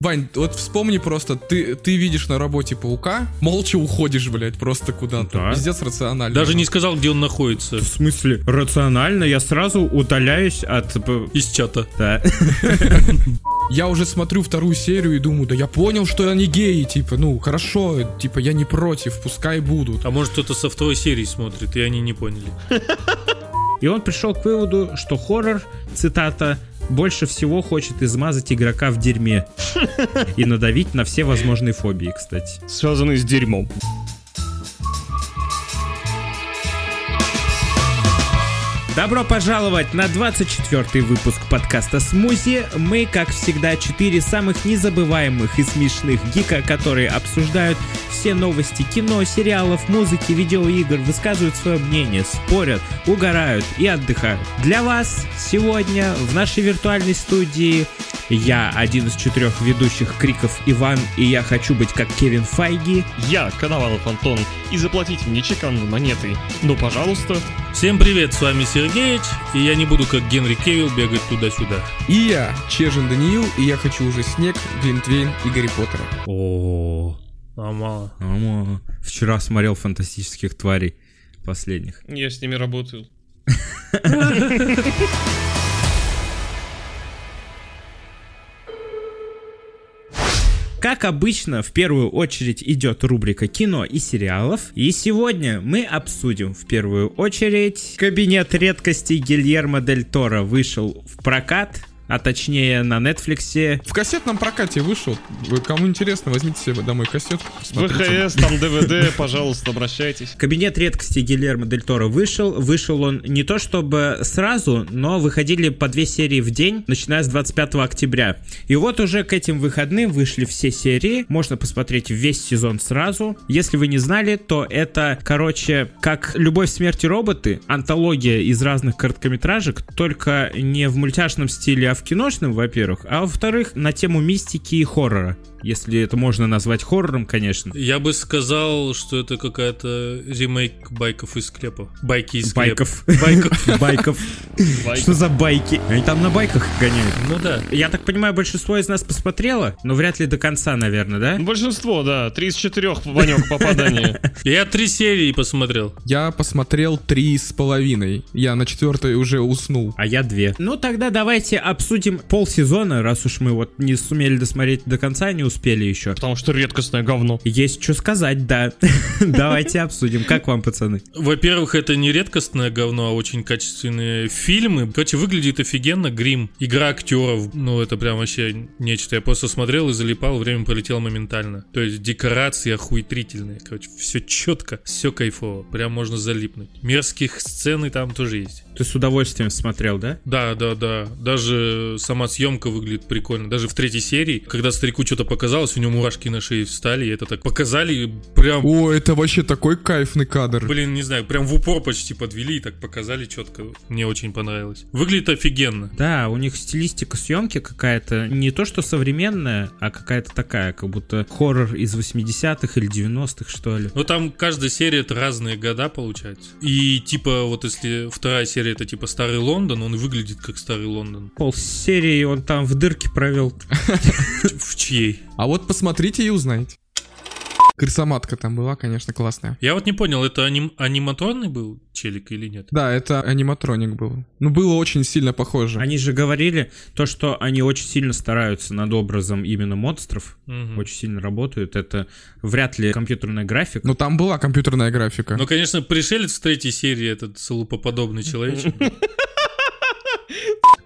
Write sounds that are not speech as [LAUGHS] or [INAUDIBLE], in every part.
Вань, вот вспомни просто, ты, ты видишь на работе паука, молча уходишь, блядь, просто куда-то. Да. Пиздец рационально. Даже не сказал, где он находится. В смысле, рационально я сразу удаляюсь от... Из чата. Да. [LAUGHS] Я уже смотрю вторую серию и думаю, да я понял, что они геи, типа, ну, хорошо, типа, я не против, пускай будут. А может кто-то со второй серии смотрит, и они не поняли. [LAUGHS] И он пришел к выводу, что хоррор, цитата, больше всего хочет измазать игрока в дерьме. И надавить на все возможные фобии, кстати. Связанный с дерьмом. Добро пожаловать на 24 выпуск подкаста «Смузи». Мы, как всегда, четыре самых незабываемых и смешных гика, которые обсуждают все новости кино, сериалов, музыки, видеоигр, высказывают свое мнение, спорят, угорают и отдыхают. Для вас сегодня в нашей виртуальной студии я, один из четырех ведущих криков Иван, и я хочу быть как Кевин Файги. Я, Коновалов Антон, и заплатите мне чеканной монетой. Ну, пожалуйста. Всем привет, с вами Сергеич, и я не буду как Генри Кевилл бегать туда-сюда. И я, Чежин Даниил, и я хочу уже снег, Глинтвейн и Гарри Поттера. О, А мало. вчера смотрел фантастических тварей последних. Я с ними работаю. [LAUGHS] Как обычно, в первую очередь идет рубрика кино и сериалов. И сегодня мы обсудим в первую очередь кабинет редкостей Гильермо Дель Торо вышел в прокат, а точнее на Нетфликсе. В кассетном прокате вышел. Вы, кому интересно, возьмите себе домой кассетку. ВХС, там ДВД, пожалуйста, обращайтесь. Кабинет редкостей Гильермо Дель Торо вышел. Вышел он не то чтобы сразу, но выходили по две серии в день, начиная с 25 октября. И вот уже к этим выходным вышли все серии. Можно посмотреть весь сезон сразу. Если вы не знали, то это, короче, как «Любовь, смерть и роботы», антология из разных короткометражек, только не в мультяшном стиле, а в киношном, во-первых, а во-вторых, на тему мистики и хоррора. Если это можно назвать хоррором, конечно. Я бы сказал, что это какая-то ремейк байков из склепа. Байки из склепа. Байков. Байков. [LAUGHS] Байков. Байк. Что за байки? Они там на байках гоняют. Ну да. Я так понимаю, большинство из нас посмотрело, но вряд ли до конца, наверное, да? Большинство, да. Три из четырех, Ванек, попадания. [LAUGHS] Я три серии посмотрел. Я посмотрел три с половиной. Я на четвертой уже уснул. А я две. Ну тогда давайте обсудим полсезона, раз уж мы вот не сумели досмотреть до конца, не успели еще. Потому что редкостное говно. Есть что сказать, да. [LAUGHS] Давайте обсудим. Как вам, пацаны? Во-первых, это не редкостное говно, а очень качественные фильмы. Короче, выглядит офигенно. Грим, игра актеров, ну это прям вообще нечто. Я просто смотрел и залипал, время пролетело моментально. То есть декорации охуетрительные. Короче, все четко, все кайфово. Прям можно залипнуть. Мерзких сцены там тоже есть. Ты с удовольствием смотрел, да? Да, да, да. Даже сама съемка выглядит прикольно. Даже в третьей серии, когда старику что-то показалось, у него мурашки на шее встали, и это так показали, прям, О, это вообще такой кайфный кадр. блин, не знаю, прям в упор почти подвели и так показали четко. Мне очень понравилось. Выглядит офигенно. Да, у них стилистика съемки какая-то не то что современная, а какая-то такая, как будто хоррор из 80-х или 90-х, что ли. Ну там каждая серия это разные года получается. И типа вот если вторая серия это типа старый Лондон, он выглядит как старый Лондон. Пол серии он там в дырке провел. [LAUGHS] В чьей? А вот посмотрите и узнаете. Крысоматка там была, конечно, классная. Я вот не понял, это аним- аниматорный был челик или нет? Да, это аниматроник был. Ну, было очень сильно похоже. Они же говорили то, что они очень сильно стараются над образом именно монстров, Мгм. очень сильно работают. Это вряд ли компьютерная графика. Но там была компьютерная графика. Ну, конечно, пришелец в третьей серии, этот салупоподобный человечек. [LAUGHS]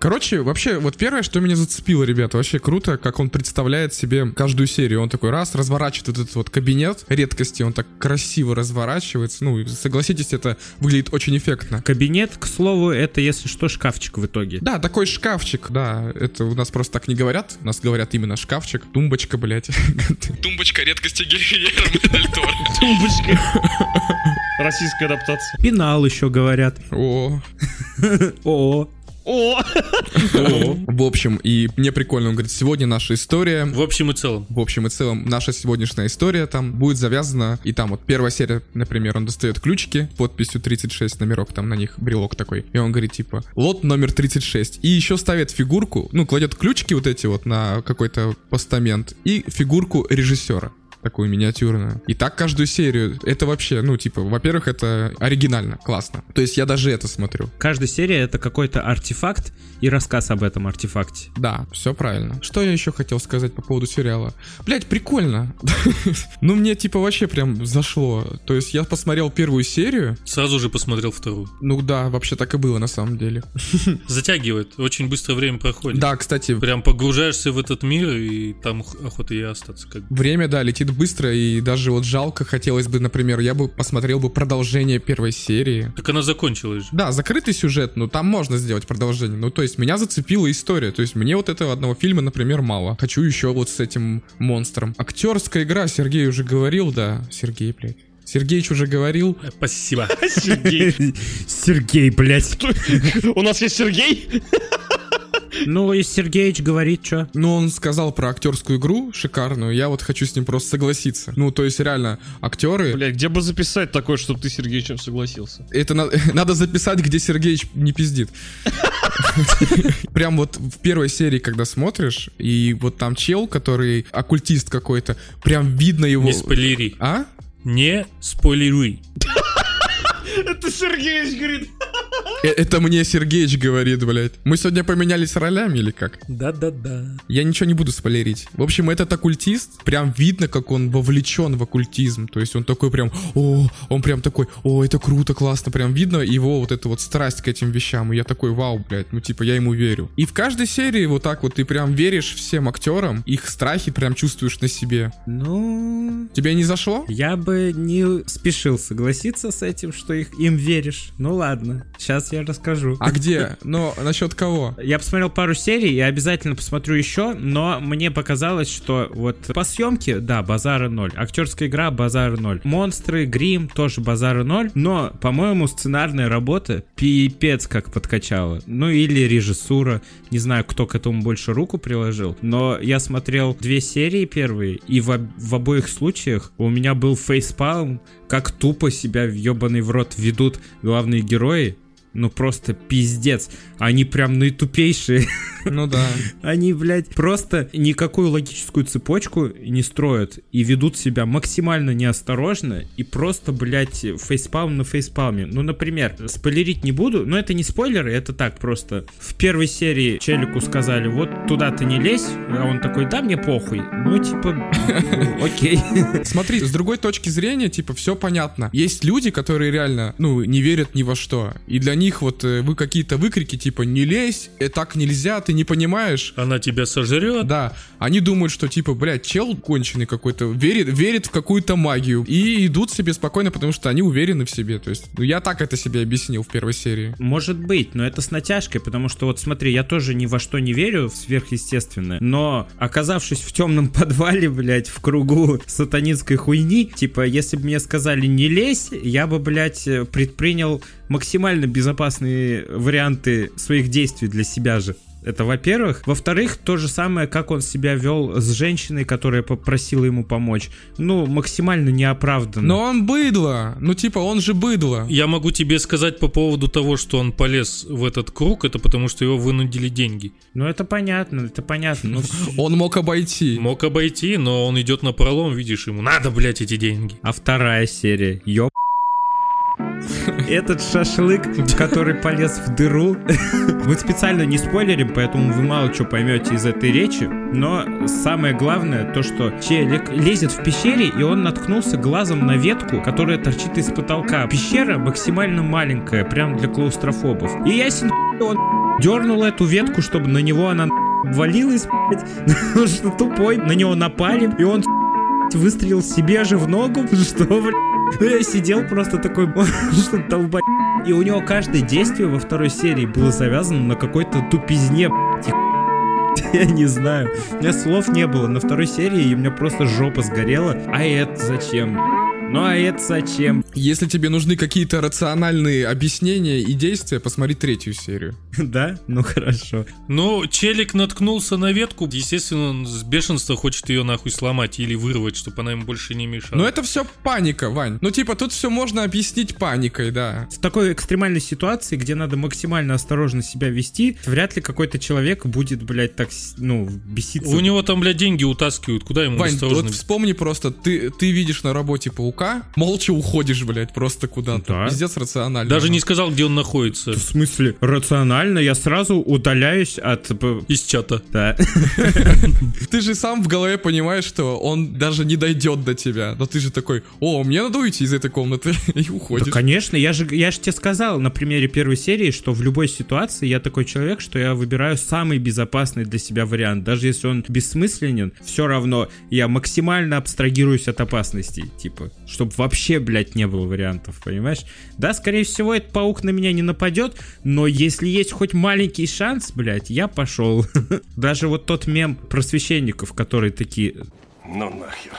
Короче, вообще, вот первое, что меня зацепило, ребята, вообще круто, как он представляет себе каждую серию. Он такой раз разворачивает вот этот вот кабинет редкости, он так красиво разворачивается. Ну, согласитесь, это выглядит очень эффектно. Кабинет, к слову, это, если что, шкафчик в итоге. Да, такой шкафчик, да, это у нас просто так не говорят, у нас говорят именно шкафчик, тумбочка, блядь. [LAUGHS] Тумбочка редкости Гильермо Дель Торо. [LAUGHS] Тумбочка. Российская адаптация. Пенал еще говорят. О, [LAUGHS] О, О! В общем, и мне прикольно, он говорит, сегодня наша история, В общем и целом. в общем и целом, наша сегодняшняя история там будет завязана, и там вот первая серия, например, он достает ключики, подписью 36 номерок, там на них брелок такой, и он говорит, типа, лот номер 36, и еще ставит фигурку, ну, кладет ключики вот эти вот на какой-то постамент, и фигурку режиссера такую миниатюрную. И так каждую серию. Это вообще, ну, типа, во-первых, это оригинально, классно. То есть я даже это смотрю. Каждая серия это какой-то артефакт и рассказ об этом артефакте. Да, все правильно. Что я еще хотел сказать по поводу сериала? Блять, прикольно. [LAUGHS] Ну, мне типа вообще прям зашло. То есть я посмотрел первую серию. Сразу же посмотрел вторую. Ну да, вообще так и было на самом деле. [LAUGHS] Затягивает. Очень быстро время проходит. Да, кстати, Прям погружаешься в этот мир, и там охота и остаться. Как время, да, летит быстро, и даже вот жалко хотелось бы, например, я бы посмотрел бы продолжение первой серии. Так она закончилась же. Да, закрытый сюжет, но там можно сделать продолжение. Ну, то есть меня зацепила история. То есть мне вот этого одного фильма, например, мало. Хочу еще вот с этим монстром. Актерская игра, Сергей уже говорил, да. Сергей, блядь. Сергеич уже говорил. Спасибо. [LAUGHS] Сергей. Сергей, блядь. [LAUGHS] У нас есть Сергей? [LAUGHS] Ну и Сергеич говорит, что? Ну, он сказал про актерскую игру шикарную. Я вот хочу с ним просто согласиться. Ну, то есть реально, актеры... Бля, где бы записать такое, чтобы ты, Сергей, чем согласился? Это на- [LAUGHS] надо записать, где Сергеич не пиздит. [LAUGHS] Прям вот в первой серии, когда смотришь, и вот там чел, который оккультист какой-то, прям видно его... Не спойлери. А? Не спойлеруй. [LAUGHS] Это Сергей говорит. Э, Это мне Сергеич говорит, блядь. Мы сегодня поменялись ролями или как? Да-да-да. Я ничего не буду спойлерить. В общем, этот оккультист, прям видно, как он вовлечен в оккультизм. То есть он такой прям, о, он прям такой, о, это круто, классно. Прям видно его вот эту вот страсть к этим вещам. И я такой, вау, блядь, ну типа я ему верю. И в каждой серии вот так вот ты прям веришь всем актерам, их страхи прям чувствуешь на себе. Ну, Тебе не зашло? я бы не спешил согласиться с этим, что их, им веришь. Ну ладно, сейчас я расскажу. А где? Но насчет кого? Я посмотрел пару серий, я обязательно посмотрю еще, но мне показалось, что вот по съемке, да, базара ноль. Актерская игра, базара ноль. Монстры, грим, тоже базара ноль. Но, по-моему, сценарная работа пипец как подкачала. Ну или режиссура. Не знаю, кто к этому больше руку приложил. Но я смотрел две серии первые, и в, об- в обоих случаях у меня был фейспалм, как тупо себя в ебаный в рот ведут главные герои. Ну просто пиздец. Они прям наитупейшие. Ну да. [LAUGHS] Они, блядь, просто никакую логическую цепочку не строят и ведут себя максимально неосторожно и просто, блядь, фейспалм на фейспалме. Ну, например, спойлерить не буду, но это не спойлеры, это так просто. В первой серии Челику сказали, вот туда ты не лезь, а он такой, да, мне похуй. Ну, типа, [LAUGHS] окей. [LAUGHS] Смотри, с другой точки зрения, типа, все понятно. Есть люди, которые реально, ну, не верят ни во что. И для них вот э, вы какие-то выкрики, типа, не лезь, э, так нельзя, ты не понимаешь. Она тебя сожрет. Да, они думают, что типа, блядь, чел конченый какой-то, верит, верит в какую-то магию. И идут себе спокойно, потому что они уверены в себе. То есть, ну я так это себе объяснил в первой серии. Может быть, но это с натяжкой, потому что вот смотри, я тоже ни во что не верю в сверхъестественное, но оказавшись в темном [LAUGHS] подвале, блядь, в кругу сатанинской хуйни, типа, если бы мне сказали не лезь, я бы, блядь, предпринял максимально безопасные варианты своих действий для себя же. Это во-первых. Во-вторых, то же самое, как он себя вел с женщиной, которая попросила ему помочь. Ну, максимально неоправданно. Но он быдло. Ну типа, он же быдло. Я могу тебе сказать по поводу того, что он полез в этот круг, это потому что его вынудили деньги. Ну, это понятно, это понятно. Ну, [LAUGHS] Он мог обойти. Мог обойти, но он идет на пролом, видишь, ему надо, блядь, эти деньги. А вторая серия. Ёб. Этот шашлык, который полез в дыру. Мы специально не спойлерим, поэтому вы мало что поймете из этой речи. Но самое главное, то, что челик лезет в пещере, и он наткнулся глазом на ветку, которая торчит из потолка. Пещера максимально маленькая, прям для клаустрофобов. И ясен он дернул эту ветку, чтобы на него она валилась, [LAUGHS] что тупой. На него напали, и он выстрелил себе же в ногу. [LAUGHS] Что, блядь? Ну, я сидел просто такой, [LAUGHS] что долбать. И у него каждое действие во второй серии было завязано на какой-то тупизне, [LAUGHS] я не знаю. У меня слов не было на второй серии, и у меня просто жопа сгорела. А это зачем? Ну а это зачем? Если тебе нужны какие-то рациональные объяснения и действия, посмотри третью серию. [LAUGHS] Да? Ну хорошо. Ну, челик наткнулся на ветку, естественно, он с бешенства хочет ее нахуй сломать или вырвать, чтобы она ему больше не мешала. Но это все паника, Вань. Ну, типа, тут все можно объяснить паникой, да. В такой экстремальной ситуации, где надо максимально осторожно себя вести, вряд ли какой-то человек будет, блядь, так, ну, беситься. У него там, блядь, деньги утаскивают, куда ему Вань, осторожно? вот вспомни просто, ты, ты видишь на работе паука, молча уходишь, блядь, просто куда-то. Да. Пиздец рационально. Даже не сказал, где он находится. В смысле, рационально я сразу удаляюсь от... Из чата. Да. [LAUGHS] Ты же сам в голове понимаешь, что он даже не дойдет до тебя. Но ты же такой, о, мне надо уйти из этой комнаты, [LAUGHS] и Да, уходишь. конечно, я же, я же тебе сказал на примере первой серии, что в любой ситуации я такой человек, что я выбираю самый безопасный для себя вариант. Даже если он бессмысленен, все равно я максимально абстрагируюсь от опасностей. Типа, чтобы вообще, блядь, не было вариантов, понимаешь? Да, скорее всего, этот паук на меня не нападет, но если есть хоть маленький шанс, блядь, я пошел. [LAUGHS] Даже вот тот мем про священников, которые такие, Ну нахер.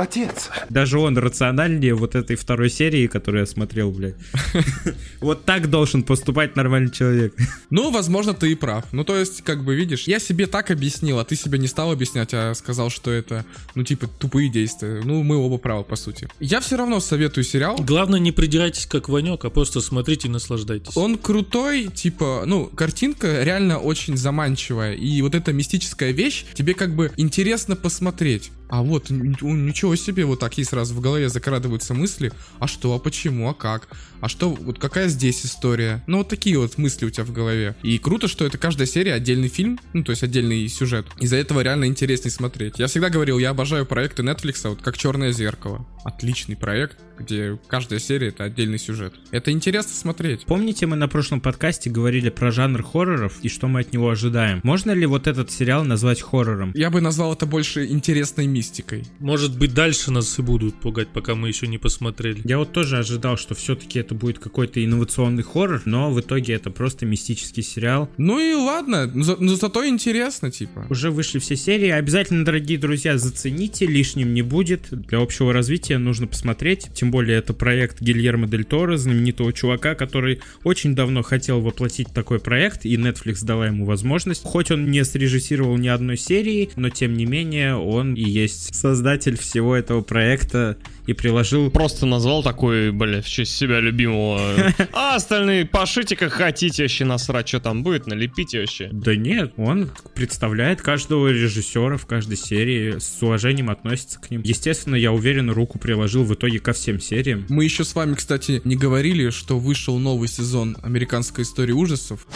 Отец. Даже он рациональнее вот этой второй серии, которую я смотрел, блядь. [LAUGHS] Вот так должен поступать нормальный человек. Ну, возможно, ты и прав. Ну, то есть, как бы, видишь, я себе так объяснил, а ты себе не стал объяснять, а сказал, что это, ну, типа, тупые действия. Ну, мы оба правы, по сути. Я все равно советую сериал. Главное, не придирайтесь как Ванек, а просто смотрите и наслаждайтесь. Он крутой, типа, ну, картинка реально очень заманчивая. И вот эта мистическая вещь, тебе как бы интересно посмотреть. А вот, ничего себе, вот такие сразу в голове закрадываются мысли. А что, а почему, а как? А что, вот какая здесь история? Ну, вот такие вот мысли у тебя в голове. И круто, что это каждая серия отдельный фильм, ну, то есть отдельный сюжет. Из-за этого реально интереснее смотреть. Я всегда говорил, я обожаю проекты Netflix, вот как Черное зеркало. Отличный проект, где каждая серия это отдельный сюжет. Это интересно смотреть. Помните, мы на прошлом подкасте говорили про жанр хорроров и что мы от него ожидаем? Можно ли вот этот сериал назвать хоррором? Я бы назвал это больше интересной мистикой. Может быть, дальше нас и будут пугать, пока мы еще не посмотрели. Я вот тоже ожидал, что все-таки это будет какой-то инновационный хоррор, но в итоге это просто мистический сериал. Ну и ладно, но, за- но зато интересно, типа. Уже вышли все серии. Обязательно, дорогие друзья, зацените, лишним не будет. Для общего развития нужно посмотреть. Тем более, это проект Гильермо Дель Торо, знаменитого чувака, который очень давно хотел воплотить такой проект, и Netflix дала ему возможность. Хоть он не срежиссировал ни одной серии, но тем не менее, он и есть создатель всего этого проекта и приложил Просто назвал такой, бля, в честь себя любимого. [LAUGHS] А остальные пошите как хотите, вообще насрать, что там будет, налепите вообще. Да нет, он представляет каждого режиссера в каждой серии, с уважением относится к ним. Естественно, я уверен, руку приложил в итоге ко всем сериям. Мы еще с вами, кстати, не говорили, что вышел новый сезон американской истории ужасов.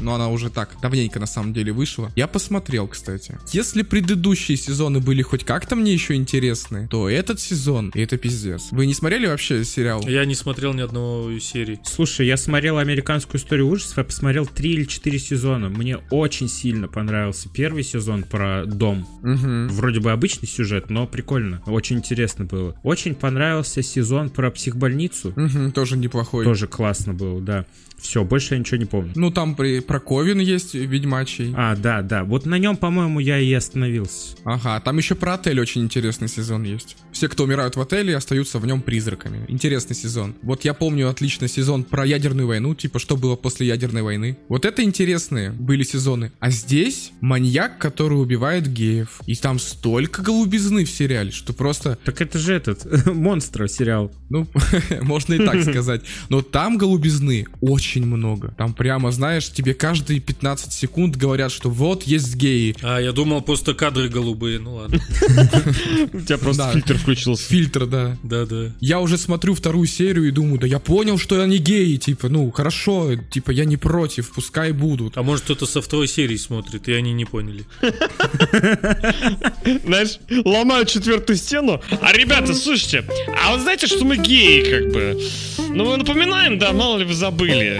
Но она уже так, давненько на самом деле вышла. Я посмотрел, кстати. Если предыдущие сезоны были хоть как-то мне еще интересны, то этот сезон, и это пиздец. Вы не смотрели вообще сериал? Я не смотрел ни одной серии. Слушай, я смотрел американскую историю ужасов, я посмотрел три или четыре сезона. Мне очень сильно понравился первый сезон про дом. Угу. Вроде бы обычный сюжет, но прикольно. Очень интересно было. Очень понравился сезон про психбольницу. Угу, тоже неплохой. Тоже классно было, да. Все, больше я ничего не помню. Ну, там при, про Ковен есть, ведьмачий. А, да, да. Вот на нем, по-моему, я и остановился. Ага, там еще про отель очень интересный сезон есть. Все, кто умирают в отеле, остаются в нем призраками. Интересный сезон. Вот я помню отлично сезон про ядерную войну, типа что было после ядерной войны. Вот это интересные были сезоны. А здесь маньяк, который убивает геев. И там столько голубизны в сериале, что просто, Так это же этот, [LAUGHS] монстр сериал. ну, [LAUGHS] можно и так [LAUGHS] сказать. Но там голубизны очень много. Там прямо, знаешь, тебе каждые 15 секунд говорят, что вот есть геи. А, я думал, просто кадры голубые, ну ладно. [LAUGHS] У тебя просто Да. фильтр включился. Фильтр, да. Да-да. Я уже смотрю вторую серию и думаю, да я понял, что они геи, типа, ну, хорошо, типа, я не против, пускай будут. А может кто-то со второй серии смотрит, и они не поняли. [LAUGHS] Знаешь, ломают четвертую стену. А, ребята, слушайте, а вы знаете, что мы геи, как бы? Ну, мы напоминаем, да, мало ли вы забыли.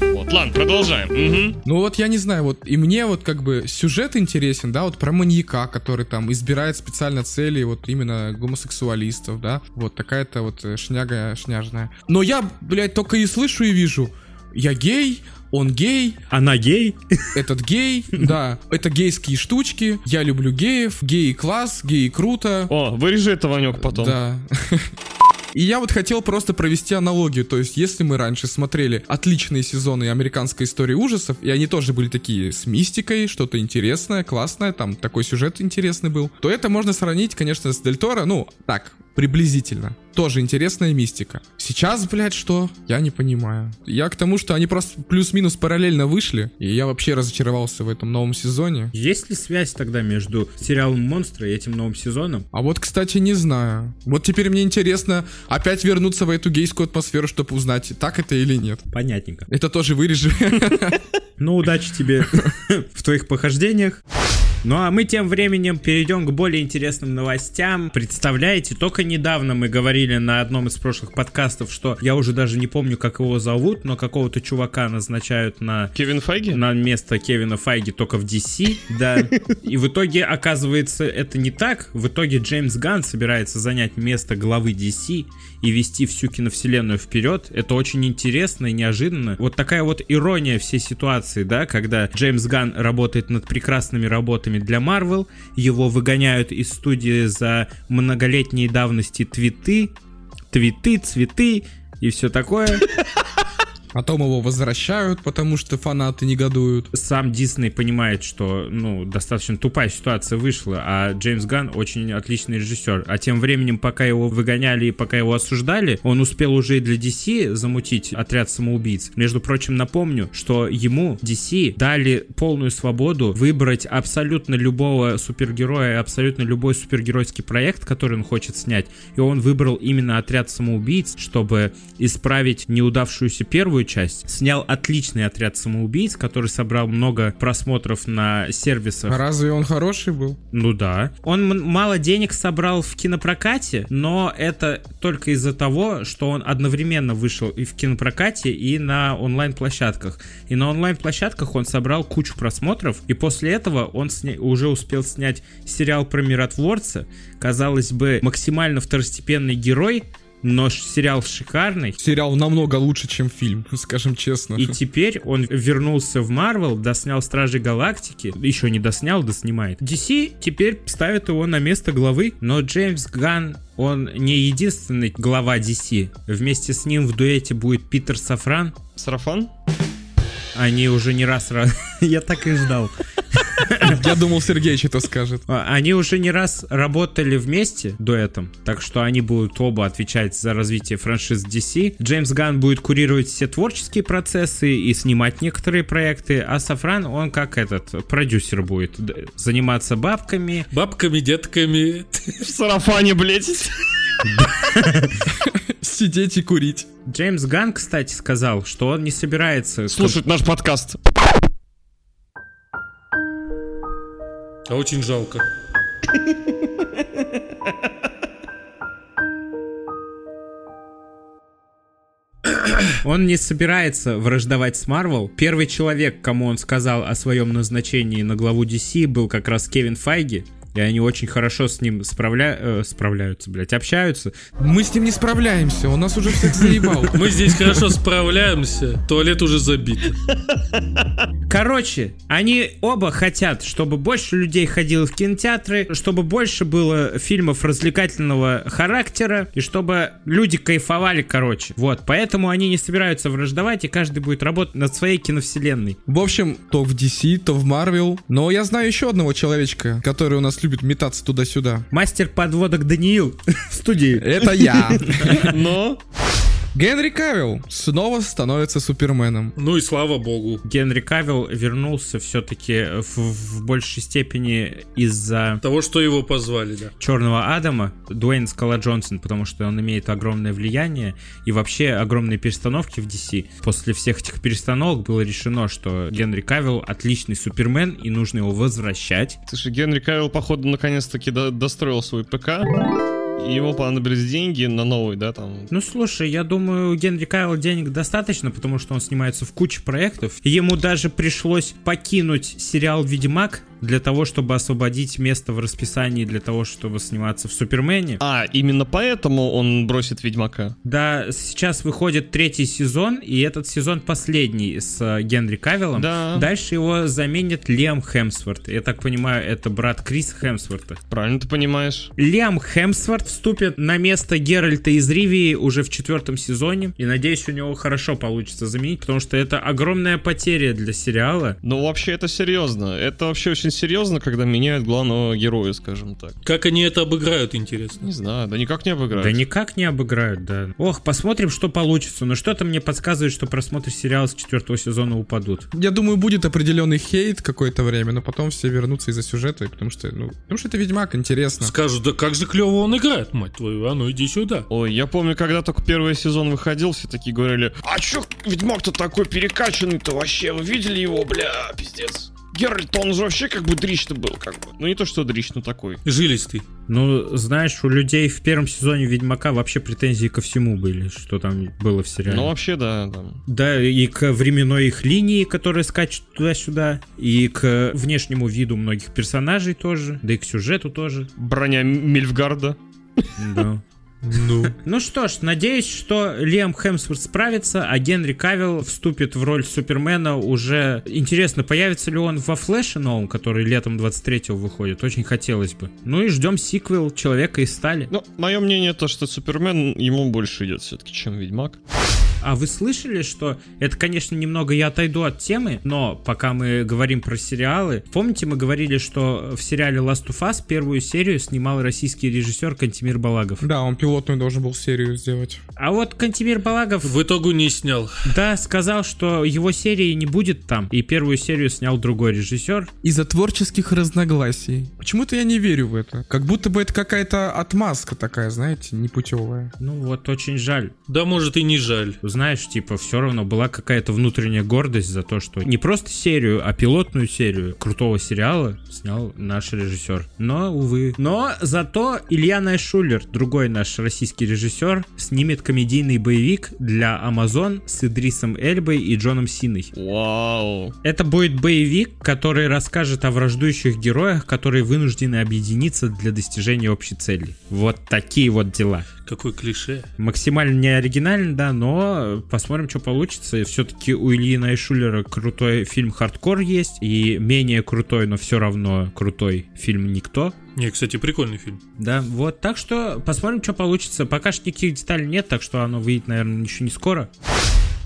Вот, ладно, продолжаем. Мгм. Ну вот я не знаю, вот и мне вот как бы сюжет интересен, да, вот про маньяка, который там избирает специально цели вот именно гомосексуалистов, да, вот такая-то вот э, шняга шняжная. Но я, блядь, только и слышу и вижу, я гей, он гей, Она гей? этот гей, да, это гейские штучки, я люблю геев, геи класс, геи круто. О, вырежи это, Ванек, потом. Да. [LAUGHS] И я вот хотел просто провести аналогию, то есть если мы раньше смотрели отличные сезоны американской истории ужасов, и они тоже были такие с мистикой, что-то интересное, классное, там такой сюжет интересный был, то это можно сравнить, конечно, с Дель Торо, ну, так, приблизительно. Тоже интересная мистика. Сейчас, блядь, что? Я не понимаю. Я к тому, что они просто плюс-минус параллельно вышли, и я вообще разочаровался в этом новом сезоне. Есть ли связь тогда между сериалом «Монстры» и этим новым сезоном? А вот, кстати, не знаю. Вот теперь мне интересно опять вернуться в эту гейскую атмосферу, чтобы узнать, так это или нет. Понятненько. Это тоже вырежу. [LAUGHS] Ну, удачи тебе [LAUGHS] в твоих похождениях. Ну а мы тем временем перейдем к более интересным новостям. Представляете, только недавно мы говорили на одном из прошлых подкастов, что я уже даже не помню, как его зовут, но какого-то чувака назначают на Кевин Файги? на место Кевина Файги только в DC, да. И в итоге, оказывается, это не так. В итоге Джеймс Ганн собирается занять место главы DC и вести всю киновселенную вперед. Это очень интересно и неожиданно. Вот такая вот ирония всей ситуации, да, когда Джеймс Ганн работает над прекрасными работами для Marvel, его выгоняют из студии за многолетние давности твиты, твиты, цветы и все такое. Потом его возвращают, потому что фанаты негодуют. сам Дисней понимает, что, ну, достаточно тупая ситуация вышла, а Джеймс Ганн очень отличный режиссер. А тем временем, пока его выгоняли и пока его осуждали, он успел уже и для DC замутить отряд самоубийц. Между прочим, напомню, что ему DC дали полную свободу выбрать абсолютно любого супергероя, абсолютно любой супергеройский проект, который он хочет снять. И он выбрал именно отряд самоубийц, чтобы исправить неудавшуюся первую часть. Снял отличный отряд самоубийц, который собрал много просмотров на сервисах. Разве он хороший был? Ну да. Он мало денег собрал в кинопрокате, но это только из-за того, что он одновременно вышел и в кинопрокате, и на онлайн-площадках. И на онлайн-площадках он собрал кучу просмотров, и после этого он сня- уже успел снять сериал про миротворца. Казалось бы, максимально второстепенный герой, но сериал шикарный. Сериал намного лучше, чем фильм, [LAUGHS] скажем честно. И теперь он вернулся в Марвел, доснял Стражи Галактики, еще не доснял, доснимает. DC теперь ставит его на место главы, но Джеймс Ганн он не единственный глава DC. Вместе с ним в дуэте будет Питер Сафран. Сарафан? Они уже не раз... ра- [LAUGHS] Я так и ждал. [LAUGHS] Я думал, Сергей что-то скажет. А, Они уже не раз работали вместе дуэтом, так что они будут оба отвечать за развитие франшиз DC. Джеймс Ганн будет курировать все творческие процессы и снимать некоторые проекты, а Сафран, он как этот, продюсер будет заниматься бабками. Бабками, детками. В сарафане, блядь. Сидеть и курить. Джеймс Ганн, кстати, сказал, что он не собирается... Слушать наш подкаст. А очень жалко. Он не собирается враждовать с Марвел. Первый человек, кому он сказал о своем назначении на главу DC, был как раз Кевин Файги. И они очень хорошо с ним справля... э, справляются, блядь, общаются. Мы с ним не справляемся, он нас уже всех заебал. [LAUGHS] Мы здесь хорошо справляемся. Туалет уже забит. Короче, они оба хотят, чтобы больше людей ходило в кинотеатры, чтобы больше было фильмов развлекательного характера, и чтобы люди кайфовали, короче. Вот, поэтому они не собираются враждовать, и каждый будет работать над своей киновселенной. В общем, то в DC, то в Marvel. Но я знаю еще одного человечка, который у нас любит метаться туда-сюда. Мастер подводок Даниил [LAUGHS] в студии. Это я. [LAUGHS] Но... Генри Кавилл снова становится Суперменом. Ну и слава богу. Генри Кавилл вернулся все-таки в, в большей степени из-за Того, что его позвали, да. Черного Адама, Дуэйн Скала Джонсон, потому что он имеет огромное влияние и вообще огромные перестановки в DC. После всех этих перестановок было решено, что Генри Кавилл отличный Супермен и нужно его возвращать. Слушай, Генри Кавилл, походу, наконец-таки до- достроил свой ПК. Ему понадобились деньги на новый, да, там. Ну слушай, я думаю, у Генри Кавилла денег достаточно, потому что он снимается в куче проектов. Ему даже пришлось покинуть сериал Ведьмак для того, чтобы освободить место в расписании для того, чтобы сниматься в Супермене. А, именно поэтому он бросит Ведьмака. Да, сейчас выходит третий сезон, и этот сезон последний с э, Генри Кавиллом. Да. Дальше его заменит Лиам Хемсворт. Я так понимаю, это брат Криса Хемсворта. Правильно ты понимаешь. Лиам Хемсворт вступит на место Геральта из Ривии уже в четвертом сезоне. И надеюсь, у него хорошо получится заменить, потому что это огромная потеря для сериала. Ну, вообще, это серьезно. Это вообще очень серьезно, когда меняют главного героя, скажем так. Как они это обыграют, интересно. Не знаю, да никак не обыграют. Да никак не обыграют, да. Ох, посмотрим, что получится. Но что-то мне подсказывает, что просмотры сериала с четвертого сезона упадут. Я думаю, будет определенный хейт какое-то время, но потом все вернутся из-за сюжета, и потому что, ну, потому что это Ведьмак, интересно. Скажут, да как же клево он играет, мать твою, а ну иди сюда. Ой, я помню, когда только первый сезон выходил, все такие говорили, а чё Ведьмак-то такой перекачанный-то вообще, вы видели его, бля, пиздец. Геральт, он же вообще как бы дрищ-то был, как бы. Ну не то, что дрищ, но такой. Жилистый. Ну, знаешь, у людей в первом сезоне Ведьмака вообще претензии ко всему были, что там было в сериале. Ну вообще, да, там. Да, и к временной их линии, которая скачет туда-сюда, и к внешнему виду многих персонажей тоже, да и к сюжету тоже. Броня Мильфгарда. Да. Ну. Ну что ж, надеюсь, что Лиам Хемсворт справится, а Генри Кавилл вступит в роль Супермена уже... Интересно, появится ли он во Флэше новом, который летом 23-го выходит? Очень хотелось бы. Ну и ждем сиквел Человека из стали. Ну, мое мнение то, что Супермен ему больше идет все-таки, чем Ведьмак. А вы слышали, что это, конечно, немного я отойду от темы, но пока мы говорим про сериалы, помните, мы говорили, что в сериале Last of Us первую серию снимал российский режиссер Кантимир Балагов. Да, он пилотную должен был серию сделать. А вот Кантимир Балагов, В итогу не снял. да, сказал, что его серии не будет там, и первую серию снял другой режиссер. Из-за творческих разногласий. Почему-то я не верю в это. Как будто бы это какая-то отмазка такая, знаете, непутевая. Ну вот, очень жаль. Да может и не жаль. Знаешь, типа, все равно была какая-то внутренняя гордость за то, что не просто серию, а пилотную серию крутого сериала снял наш режиссер. Но, увы. Но зато Илья Найшулер, другой наш российский режиссер, снимет комедийный боевик для Amazon с Идрисом Эльбой и Джоном Синой. Вау. Это будет боевик, который расскажет о враждующих героях, которые вынуждены объединиться для достижения общей цели. Вот такие вот дела. Какой клише. Максимально не оригинально, да, но посмотрим, что получится. Все-таки у Ильи Найшулера крутой фильм «Хардкор» есть, и менее крутой, но все равно крутой фильм «Никто». Не, кстати, прикольный фильм. Да, вот, так что посмотрим, что получится. Пока что никаких деталей нет, так что оно выйдет, наверное, еще не скоро.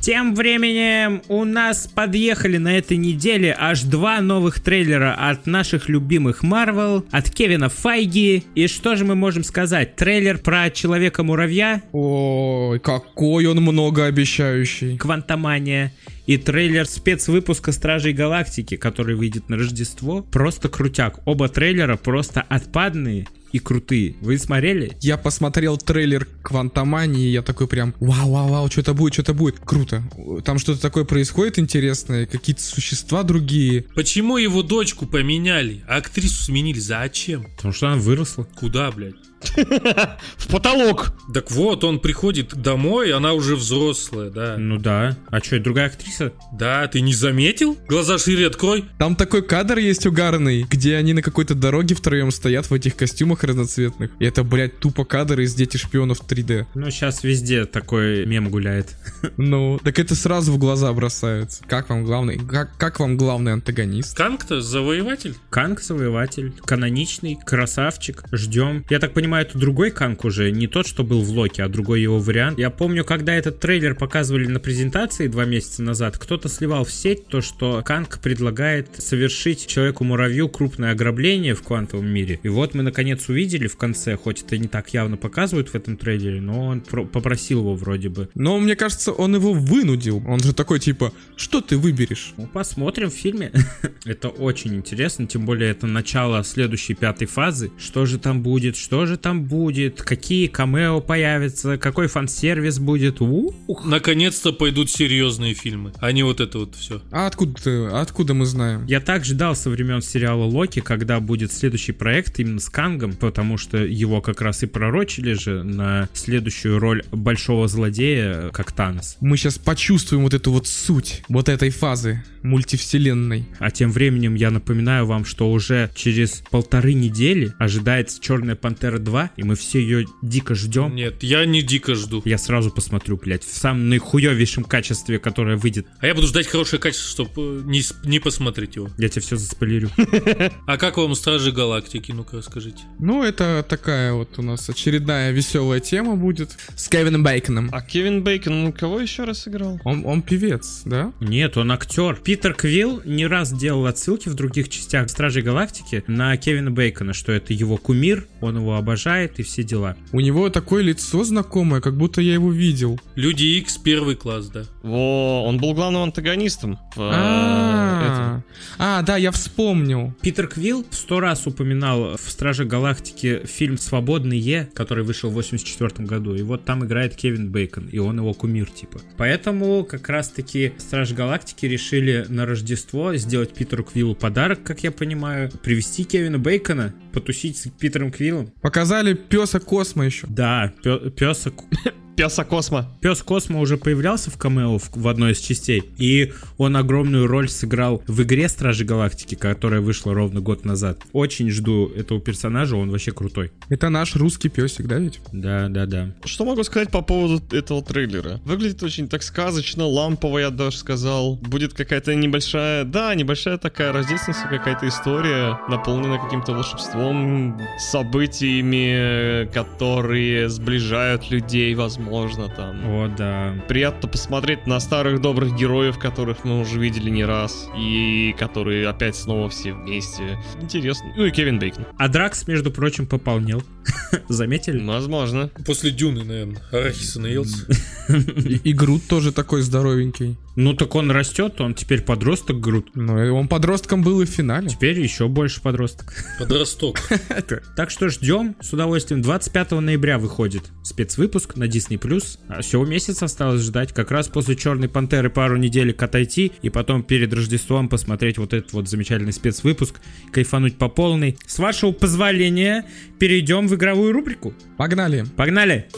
Тем временем у нас подъехали на этой неделе аж два новых трейлера от наших любимых Marvel, от Кевина Файги. И что же мы можем сказать? Трейлер про Человека-муравья, Ой, какой он многообещающий. Квантомания и трейлер спецвыпуска Стражей Галактики, который выйдет на Рождество. Просто крутяк. Оба трейлера просто отпадные и крутые. Вы смотрели? Я посмотрел трейлер Квантомании, и я такой прям, вау-вау-вау, что-то будет, что-то будет. Круто. Там что-то такое происходит интересное, какие-то существа другие. Почему его дочку поменяли, а актрису сменили? Зачем? Потому что она выросла. Куда, блядь? [LAUGHS] В потолок. Так вот, он приходит домой, она уже взрослая, да. Ну да. А что, другая актриса? Да, ты не заметил? Глаза шире открой. Там такой кадр есть угарный, где они на какой-то дороге втроем стоят в этих костюмах разноцветных. И это, блядь, тупо кадр из Дети шпионов 3D. Ну, сейчас везде такой мем гуляет. [LAUGHS] Ну, так это сразу в глаза бросается. Как вам главный, как, как вам главный антагонист? Канг-то завоеватель. Канг завоеватель, каноничный, красавчик. Ждем. Я так понимаю, это другой Канг уже, не тот, что был в Локе, а другой его вариант. Я помню, когда этот трейлер показывали на презентации два месяца назад, кто-то сливал в сеть то, что Канг предлагает совершить Человеку-муравью крупное ограбление в квантовом мире. И вот мы наконец увидели в конце, хоть это не так явно показывают в этом трейлере, но он про- попросил его вроде бы. Но мне кажется, он его вынудил. Он же такой типа, что ты выберешь? Ну, посмотрим в фильме. [LAUGHS] это очень интересно, тем более это начало следующей пятой фазы. Что же там будет, что же там будет, какие камео появятся, какой фан-сервис будет. Ух. Наконец-то пойдут серьезные фильмы, а не вот это вот все. А откуда ты, откуда мы знаем? Я так ждал со времен сериала Локи, когда будет следующий проект именно с Кангом, потому что его как раз и пророчили же на следующую роль большого злодея, как Танос. Мы сейчас почувствуем вот эту вот суть вот этой фазы мультивселенной. А тем временем я напоминаю вам, что уже через полторы недели ожидается Черная Пантера 2, и мы все ее дико ждем. Нет, я не дико жду. Я сразу посмотрю, блядь, в самом наихуевейшем качестве, которое выйдет. А я буду ждать хорошее качество, чтобы не, с- не посмотреть его. Я тебе все заспойлерю. [LAUGHS] А как вам Стражи Галактики? Ну-ка расскажите. Ну, это такая вот у нас очередная веселая тема будет с Кевином Бейконом. А Кевин Бейкон, ну кого еще раз играл? Он, он певец, да? Нет, он актер. Питер Квилл не раз делал отсылки в других частях Стражей Галактики на Кевина Бейкона, что это его кумир, он его обожает и все дела. У него такое лицо знакомое, как будто я его видел. Люди X первый класс, да. Во, он был главным антагонистом. э, А, а, да, я вспомнил. Питер Квилл сто раз упоминал в Страже Галактики фильм «Свободные», который вышел в 84 году, и вот там играет Кевин Бейкон, и он его кумир, типа. Поэтому как раз-таки Стражи Галактики решили на Рождество сделать Питеру Квиллу подарок, как я понимаю, привести Кевина Бейкона, потусить с Питером Квиллом. Показали песа Космо еще. Да, песа. Песа Космо. Пес Космо уже появлялся в камео в, в одной из частей, и он огромную роль сыграл в игре Стражи Галактики, которая вышла ровно год назад. Очень жду этого персонажа, он вообще крутой. Это наш русский песик, да ведь? Да, да, да. Что могу сказать по поводу этого трейлера? Выглядит очень так сказочно, лампово, я даже сказал. Будет какая-то небольшая, да, небольшая такая рождественская какая-то история, наполненная каким-то волшебством, событиями, которые сближают людей, возможно, там. О, да. Приятно посмотреть на старых добрых героев, которых мы уже видели не раз, и которые опять снова все вместе. Интересно. Ну и Кевин Бейкон. А Дракс, между прочим, пополнел. [LAUGHS] Заметили? Возможно. После Дюны, наверное. Арахиса наелся. [LAUGHS] И Грут тоже такой здоровенький. Ну так он растет, он теперь подросток Грут. Ну, и он подростком был и в финале. Теперь еще больше подросток. Подросток. [LAUGHS] Так что ждем с удовольствием. 25 ноября выходит спецвыпуск на Disney+. А всего месяц осталось ждать. Как раз после Черной Пантеры пару неделек отойти и потом перед Рождеством посмотреть вот этот вот замечательный спецвыпуск, кайфануть по полной. С вашего позволения перейдем в игровую рубрику. Погнали. Погнали!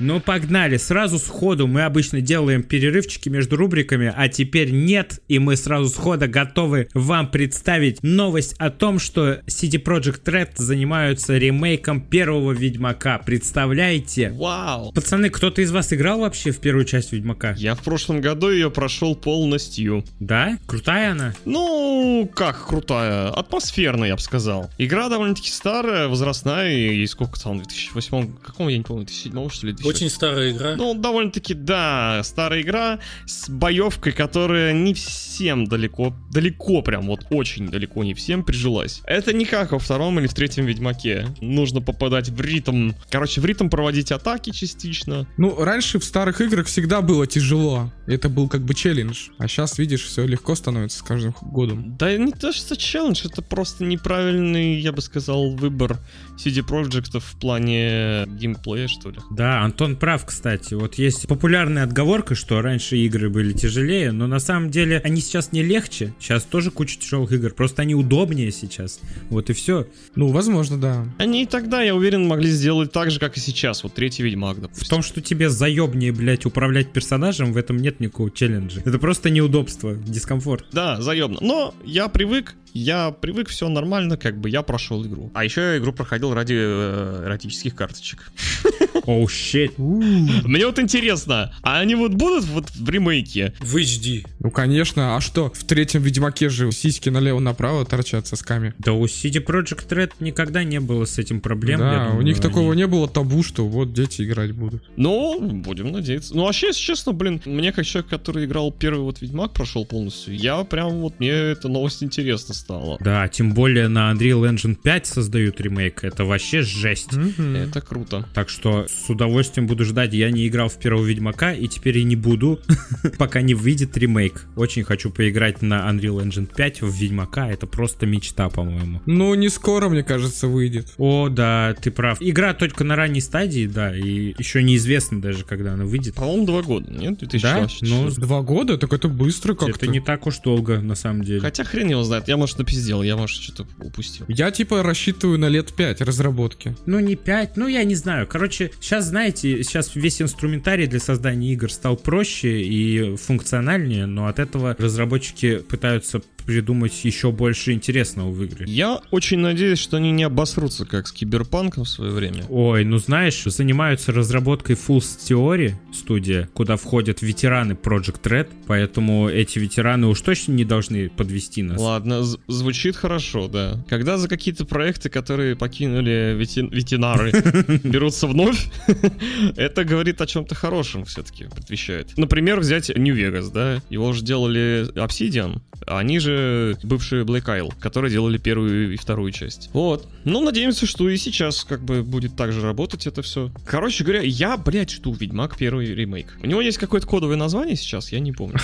Ну погнали, сразу сходу мы обычно делаем перерывчики между рубриками, а теперь нет, и мы сразу схода готовы вам представить новость о том, что CD Projekt Red занимаются ремейком первого Ведьмака. Представляете? Вау! Пацаны, кто-то из вас играл вообще в первую часть Ведьмака? Я в прошлом году ее прошел полностью. Да? Крутая она? Ну, как крутая, атмосферная, я бы сказал. Игра довольно-таки старая, возрастная, и сколько там, в 2008, каком, я не помню, 2007 что ли? 2008? Очень старая игра. Ну, довольно-таки, да, старая игра с боевкой, которая не всем далеко, далеко прям, вот очень далеко не всем прижилась. Это не как во втором или в третьем Ведьмаке. Нужно попадать в ритм, короче, в ритм проводить атаки частично. Ну, раньше в старых играх всегда было тяжело. Это был как бы челлендж. А сейчас, видишь, все легко становится с каждым годом. Да не то, что челлендж, это просто неправильный, я бы сказал, выбор CD Projekt в плане геймплея, что ли. Да, Антон прав, кстати. Вот есть популярная отговорка, что раньше игры были тяжелее, но на самом деле они сейчас не легче. Сейчас тоже куча тяжелых игр, просто они удобнее сейчас. Вот и все. Ну, возможно, да. Они и тогда, я уверен, могли сделать так же, как и сейчас. Вот третий Ведьмак, допустим. В том, что тебе заебнее, блядь, управлять персонажем, в этом нет никакого челленджа. Это просто неудобство, дискомфорт. Да, заебно. Но я привык, я привык, все нормально, как бы я прошел игру. А еще я игру проходил ради э, эротических карточек. [LAUGHS] Оу, щит. Мне вот интересно, а они вот будут вот в ремейке? В HD. Ну, конечно. А что? В третьем Ведьмаке же сиськи налево-направо торчат сосками. Да у CD Projekt Red никогда не было с этим проблем. да, у думаю, них такого они- не было табу, что вот дети играть будут. Ну, будем надеяться. Ну, вообще, если честно, блин, мне как человек, который играл первый вот Ведьмак, прошел полностью, я прям вот, мне эта новость интересна стала. Да, тем более на Unreal Engine 5 создают ремейк. Это вообще жесть. Мгм. Это круто. Так что с удовольствием буду ждать. Я не играл в первого Ведьмака и теперь и не буду, [LAUGHS] пока не выйдет ремейк. Очень хочу поиграть на Unreal Engine 5 в Ведьмака. Это просто мечта, по-моему. Ну, не скоро, мне кажется, выйдет. О, да, ты прав. Игра только на ранней стадии, да, и еще неизвестно даже, когда она выйдет. По-моему, два года, нет? Да? 2024. Ну, Два года? Так это быстро как-то. это не так уж долго, на самом деле. Хотя хрен его знает, я, может, напиздел, я, может, что-то упустил. Я типа рассчитываю на лет 5 разработки. Ну, не 5, ну, я не знаю. Короче, сейчас, знаете, сейчас весь инструментарий для создания игр стал проще и функциональнее, но от этого разработчики пытаются придумать еще больше интересного в игре. Я очень надеюсь, что они не обосрутся, как с Киберпанком в свое время. Ой, ну знаешь, занимаются разработкой Full Theory студия, куда входят ветераны Project Red, поэтому эти ветераны уж точно не должны подвести нас. Ладно, звучит хорошо, да. Когда за какие-то проекты, которые покинули вети- ветеринары, [LAUGHS] берутся вновь, [LAUGHS] это говорит о чем-то хорошем все-таки, предвещает. Например, взять New Vegas, да, его же делали Obsidian, они же бывшие Black Isle, которые делали первую и вторую часть. Вот. Ну, надеемся, что и сейчас как бы будет так же работать это все. Короче говоря, я, блядь, жду Ведьмак первый ремейк. У него есть какое-то кодовое название сейчас, я не помню.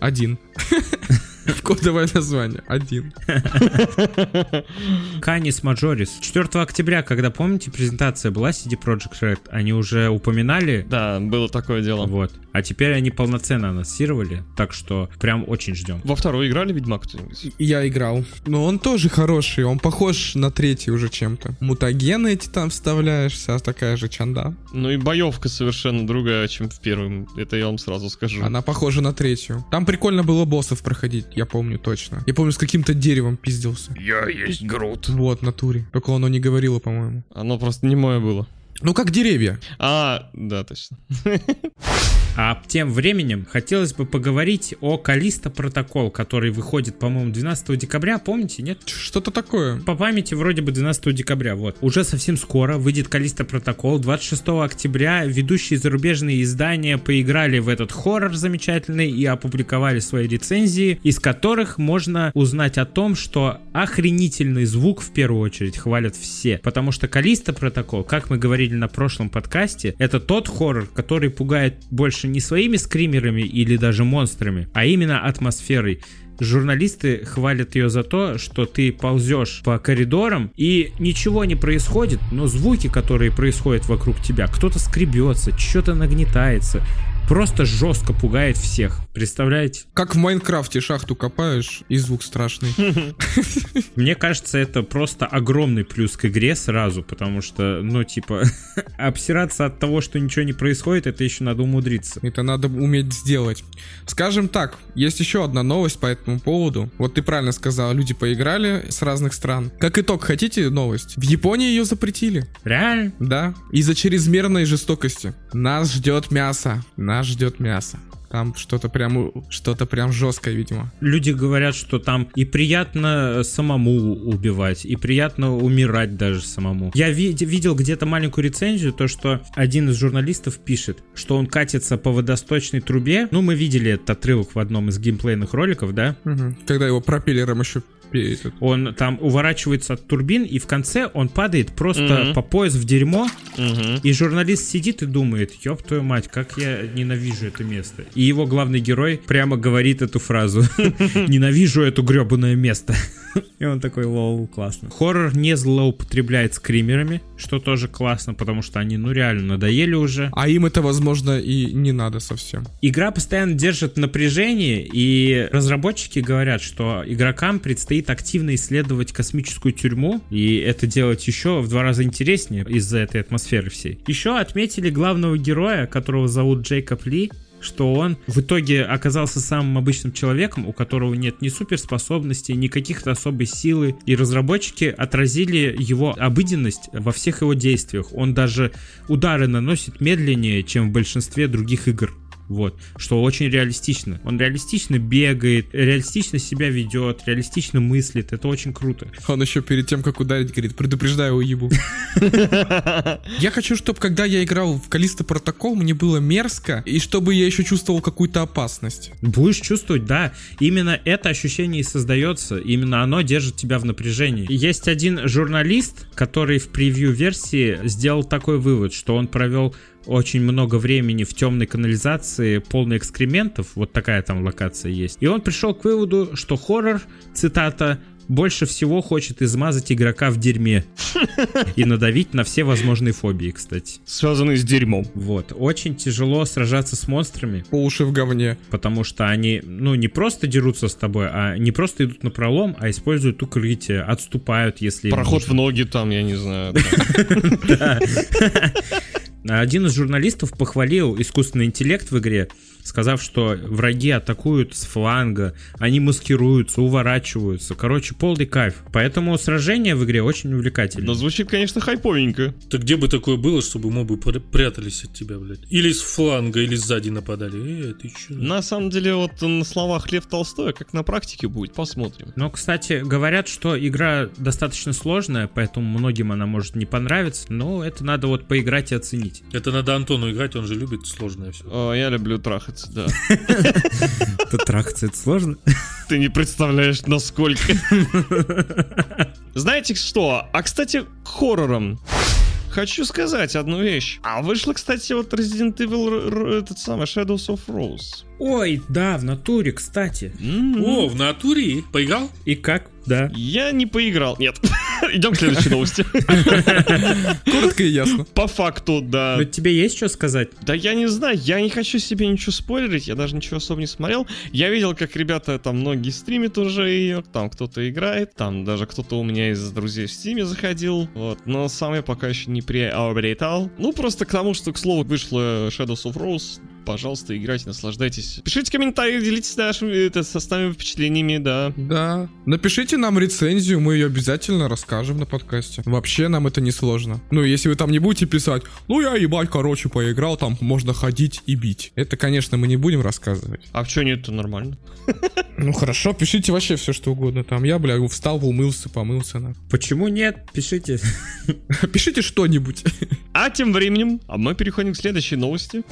Один. [LAUGHS] [LAUGHS] Кодовое название. Один. [LAUGHS] Канис Маджорис. 4 октября, когда, помните, презентация была CD Projekt Red, они уже упоминали Да, было такое дело. Вот. А теперь они полноценно анонсировали, так что прям очень ждем. Во второй играли Ведьмак кто-нибудь? Я играл. Но он тоже хороший, он похож на третий уже чем-то. Мутагены эти там вставляешь, вся такая же чанда. Ну и боевка совершенно другая, чем в первом. Это я вам сразу скажу. Она похожа на третью. Там прикольно было боссов проходить, я помню точно. Я помню, с каким-то деревом пиздился. Я есть Грут. Вот, натуре. Только оно не говорило, по-моему. Оно просто не мое было. Ну, как деревья. А, да, точно. [LAUGHS] А тем временем хотелось бы поговорить о Калиста Протокол, который выходит, по-моему, 12 декабря, помните, нет? Что-то такое. По памяти вроде бы 12 декабря, вот. Уже совсем скоро выйдет Калиста Протокол. 26 октября ведущие зарубежные издания поиграли в этот хоррор замечательный и опубликовали свои рецензии, из которых можно узнать о том, что охренительный звук в первую очередь хвалят все. Потому что Калиста Протокол, как мы говорили на прошлом подкасте, это тот хоррор, который пугает больше не своими скримерами или даже монстрами, а именно атмосферой. Журналисты хвалят ее за то, что ты ползешь по коридорам и ничего не происходит, но звуки, которые происходят вокруг тебя, кто-то скребется, что-то нагнетается, просто жестко пугает всех. Представляете? Как в Майнкрафте шахту копаешь, и звук страшный. [LAUGHS] Мне кажется, это просто огромный плюс к игре сразу, потому что, ну, типа, [LAUGHS] обсираться от того, что ничего не происходит, это еще надо умудриться. Это надо уметь сделать. Скажем так, есть еще одна новость по этому поводу. Вот ты правильно сказал, люди поиграли с разных стран. Как итог, хотите новость? В Японии ее запретили. Реально? Да. Из-за чрезмерной жестокости. Нас ждет мясо. Нас ждет мясо. Там что-то прям, что-то прям жесткое, видимо. Люди говорят, что там и приятно самому убивать, и приятно умирать даже самому. Я ви- видел где-то маленькую рецензию, то что один из журналистов пишет, что он катится по водосточной трубе. Ну, мы видели этот отрывок в одном из геймплейных роликов, да? Когда его пропеллером еще этот, Он там уворачивается от турбин, и в конце он падает просто Мгм. по пояс в дерьмо, Мгм. и журналист сидит и думает, ёб твою мать, как я ненавижу это место. И его главный герой прямо говорит эту фразу. [LAUGHS] Ненавижу это гребаное место. И он такой, лол, классно. Хоррор не злоупотребляет скримерами, что тоже классно, потому что они, ну, реально надоели уже. А им это, возможно, и не надо совсем. Игра постоянно держит напряжение, и разработчики говорят, что игрокам предстоит активно исследовать космическую тюрьму, и это делать еще в два раза интереснее из-за этой атмосферы всей. Еще отметили главного героя, которого зовут Джейкоб Ли, что он в итоге оказался самым обычным человеком, у которого нет ни суперспособностей, ни каких-то особой силы, и разработчики отразили его обыденность во всех его действиях. Он даже удары наносит медленнее, чем в большинстве других игр. Вот, что очень реалистично. Он реалистично бегает, реалистично себя ведет, реалистично мыслит. Это очень круто. Он еще перед тем, как ударить, говорит, предупреждаю, уебу. [LAUGHS] Я хочу, чтобы когда я играл в Калиста Протокол, мне было мерзко, и чтобы я еще чувствовал какую-то опасность. Будешь чувствовать, да. Именно это ощущение и создается. Именно оно держит тебя в напряжении. Есть один журналист, который в превью-версии сделал такой вывод, что он провел очень много времени в темной канализации, полной экскрементов, вот такая там локация есть. И он пришел к выводу, что хоррор, цитата, больше всего хочет измазать игрока в дерьме. И надавить на все возможные фобии, кстати. Связанный с дерьмом. Вот. Очень тяжело сражаться с монстрами, По уши в говне. потому что они, ну, не просто дерутся с тобой, а не просто идут на пролом, а используют укрытие, отступают, если... Проход в ноги там, я не знаю. [LAUGHS] Один из журналистов похвалил искусственный интеллект в игре, сказав, что враги атакуют с фланга, они маскируются, уворачиваются. Короче, полный кайф. Поэтому сражения в игре очень увлекательные. Но звучит, конечно, хайповенько. Так где бы такое было, чтобы мобы пр- прятались от тебя, блядь? Или с фланга, или сзади нападали. Э, ты чё? На самом деле, вот на словах Лев Толстой, а как на практике будет, посмотрим. Но, кстати, говорят, что игра достаточно сложная, поэтому многим она может не понравиться, но это надо вот поиграть и оценить. Это надо Антону играть, он же любит сложное все. О, я люблю [LAUGHS] трахаться, да. Это трахаться это сложно? Ты не представляешь, насколько. Знаете что? А, кстати, к хоррорам. Хочу сказать одну вещь. А вышла, кстати, вот Resident Evil, этот самый Shadows of Rose. Ой, да, в натуре, кстати. М. О, в натуре поиграл? И как? Да. Я не поиграл. Нет. [LAUGHS] Идем к следующей новости. [LAUGHS] Коротко и ясно. По факту, да. Но тебе есть что сказать? Да я не знаю, я не хочу себе ничего спойлерить, я даже ничего особо не смотрел. Я видел, как ребята там многие стримят уже ее, там кто-то играет, там даже кто-то у меня из друзей в стиме заходил, вот, но сам я пока еще не приобретал. Ну, просто к тому, что, к слову, вышло Shadows of Rose, пожалуйста, играйте, наслаждайтесь. Пишите комментарии, делитесь нашими, это, со основными впечатлениями, да. Да. Напишите нам рецензию, мы ее обязательно расскажем на подкасте. Вообще нам это не сложно. Ну, если вы там не будете писать, ну я ебать, короче, поиграл, там можно ходить и бить. Это, конечно, мы не будем рассказывать. А в чё нет, то нормально. [LAUGHS] Ну хорошо, пишите вообще все, что угодно. Там я, бля, встал, умылся, помылся. На. Почему нет? Пишите. [LAUGHS] Пишите что-нибудь. А тем временем, а мы переходим к следующей новости.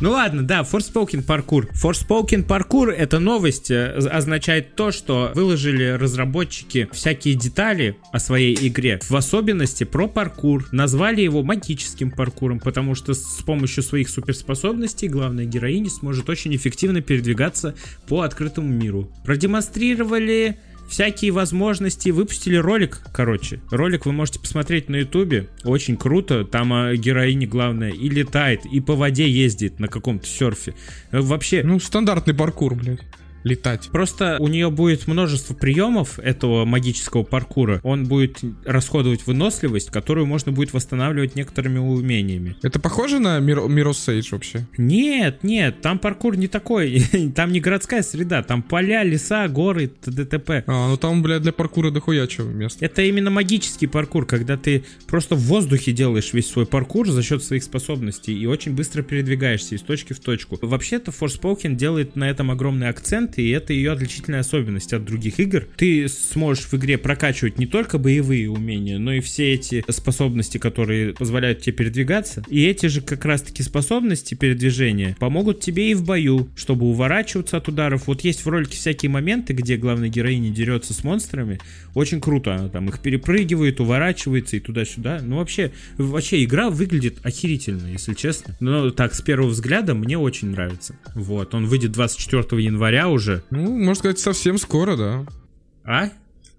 Ну ладно, да, Forspoken паркур. Forspoken паркур это новость э, означает то, что выложили разработчики всякие детали о своей игре, в особенности про паркур. Назвали его магическим паркуром, потому что с помощью своих суперспособностей главная героиня сможет очень эффективно передвигаться по открытому миру. Продемонстрировали всякие возможности, выпустили ролик, короче. Ролик вы можете посмотреть на ютубе, очень круто, там а, героиня главная и летает, и по воде ездит на каком-то серфе. Э, Вообще, Ну, стандартный паркур, блядь. Летать. Просто у нее будет множество приемов этого магического паркура. Он будет расходовать выносливость, которую можно будет восстанавливать некоторыми умениями. Это похоже на Мир- Mirror's Edge вообще? Нет, нет, там паркур не такой. [LAUGHS] Там не городская среда, там поля, леса, горы, т.д. т.п. А, ну там, блядь, для паркура дохуя чего места. Это именно магический паркур, когда ты просто в воздухе делаешь весь свой паркур за счет своих способностей и очень быстро передвигаешься из точки в точку. Вообще-то Forspoken делает на этом огромный акцент, и это ее отличительная особенность от других игр. Ты сможешь в игре прокачивать не только боевые умения, но и все эти способности, которые позволяют тебе передвигаться. И эти же как раз-таки способности передвижения помогут тебе и в бою, чтобы уворачиваться от ударов. Вот есть в ролике всякие моменты, где главная героиня дерется с монстрами. Очень круто. Она там их перепрыгивает, уворачивается и туда-сюда. Ну, вообще, вообще игра выглядит охерительно, если честно. Но так, с первого взгляда мне очень нравится. Вот, он выйдет 24 января уже. Ну, можно сказать, совсем скоро, да. А?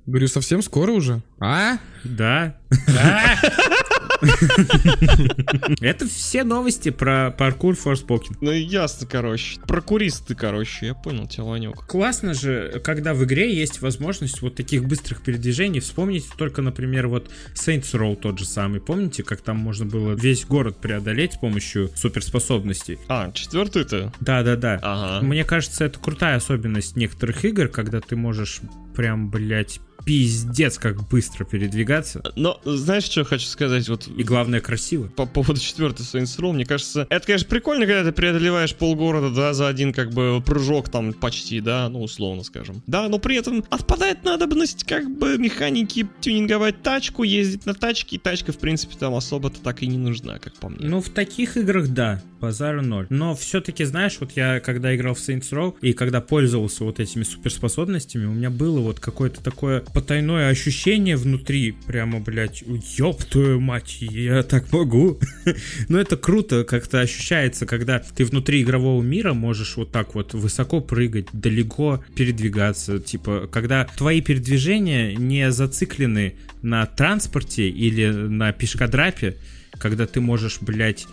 Говорю, совсем скоро уже. А? Да. [LAUGHS] [LAUGHS] Это все новости про паркур Forspoken. Ну ясно, короче. Прокуристы, короче, я понял тебя, Ванек. Классно же, когда в игре есть возможность вот таких быстрых передвижений. Вспомните только, например, вот Saints Row тот же самый. Помните, как там можно было весь город преодолеть с помощью суперспособностей? А, четвертый-то? Да-да-да. Ага. Мне кажется, это крутая особенность некоторых игр, когда ты можешь прям, блядь, пиздец, как быстро передвигаться. Но знаешь, что я хочу сказать? Вот И главное, красиво. по поводу четвертой Saints Row, мне кажется, это, конечно, прикольно, когда ты преодолеваешь полгорода, да, за один, как бы, прыжок там почти, да, ну, условно скажем. Да, но при этом отпадает надобность, как бы, механики тюнинговать тачку, ездить на тачке, и тачка, в принципе, там особо-то так и не нужна, как по мне. Ну, в таких играх, да, базара ноль. Но все-таки, знаешь, вот я, когда играл в Saints Row, и когда пользовался вот этими суперспособностями, у меня было вот какое-то такое потайное ощущение внутри, прямо, блядь, ёб твою мать, я так могу. [LAUGHS] Но это круто, как-то ощущается, когда ты внутри игрового мира можешь вот так вот высоко прыгать, далеко передвигаться, типа, когда твои передвижения не зациклены на транспорте или на пешкодрапе, когда ты можешь, блядь,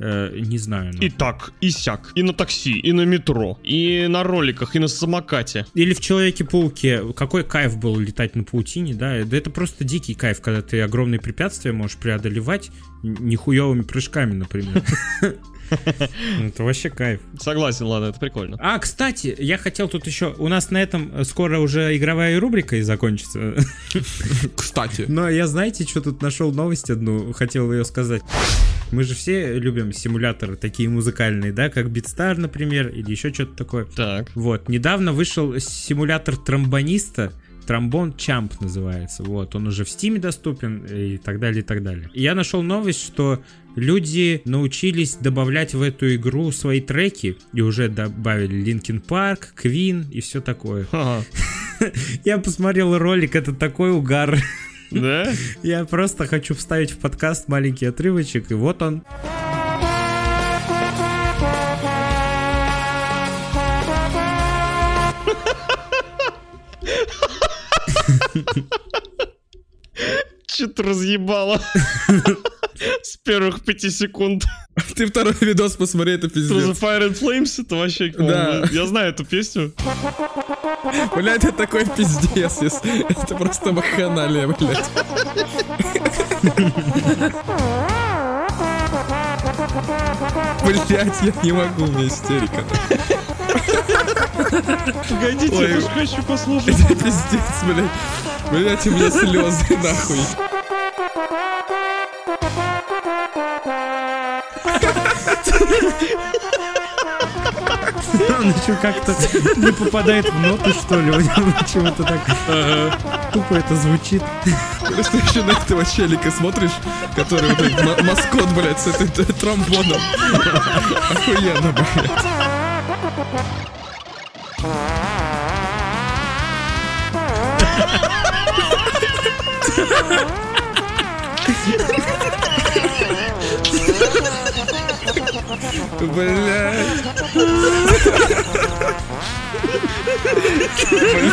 э, не знаю, ну, И так, и сяк, и на такси, и на метро, и на роликах, и на самокате. Или в Человеке-пауке. Какой кайф был летать на паутине, да? Да это просто дикий кайф, когда ты огромные препятствия можешь преодолевать н- нихуевыми прыжками, например. [LAUGHS] Это вообще кайф. Согласен, ладно, это прикольно. А, кстати, я хотел тут еще... У нас на этом скоро уже игровая рубрика и закончится. [LAUGHS] Кстати. Но я, знаете, что тут нашел новость одну, хотел ее сказать. Мы же все любим симуляторы такие музыкальные, да, как Beatstar, например, или еще что-то такое. Так. Вот, недавно вышел симулятор тромбониста, Тромбон Чамп называется. Вот, он уже в Стиме доступен и так далее, и так далее. И я нашел новость, что люди научились добавлять в эту игру свои треки и уже добавили Linkin Park, Queen и все такое. Ага. [LAUGHS] Я посмотрел ролик, это такой угар. Да? [LAUGHS] Я просто хочу вставить в подкаст маленький отрывочек, и вот он. [LAUGHS] Что-то разъебало. [LAUGHS] С первых пяти секунд. Ты второй видос посмотри, это Through the пиздец. Fire and Flames, это вообще, Да. Я знаю эту песню. Блять, это такой пиздец. Это просто вакханалия, блядь. Блять, я не могу, у меня истерика. Погодите, Ой. я тоже хочу послушать. Это пиздец, блядь. Блять, у меня слезы, нахуй. Он еще как-то не попадает в ноты, что ли. У него Почему-то так тупо это звучит. Просто еще на этого челика смотришь, который вот этот ма- маскот, блядь, с этой тромбоном. Охуенно, блядь. Блядь.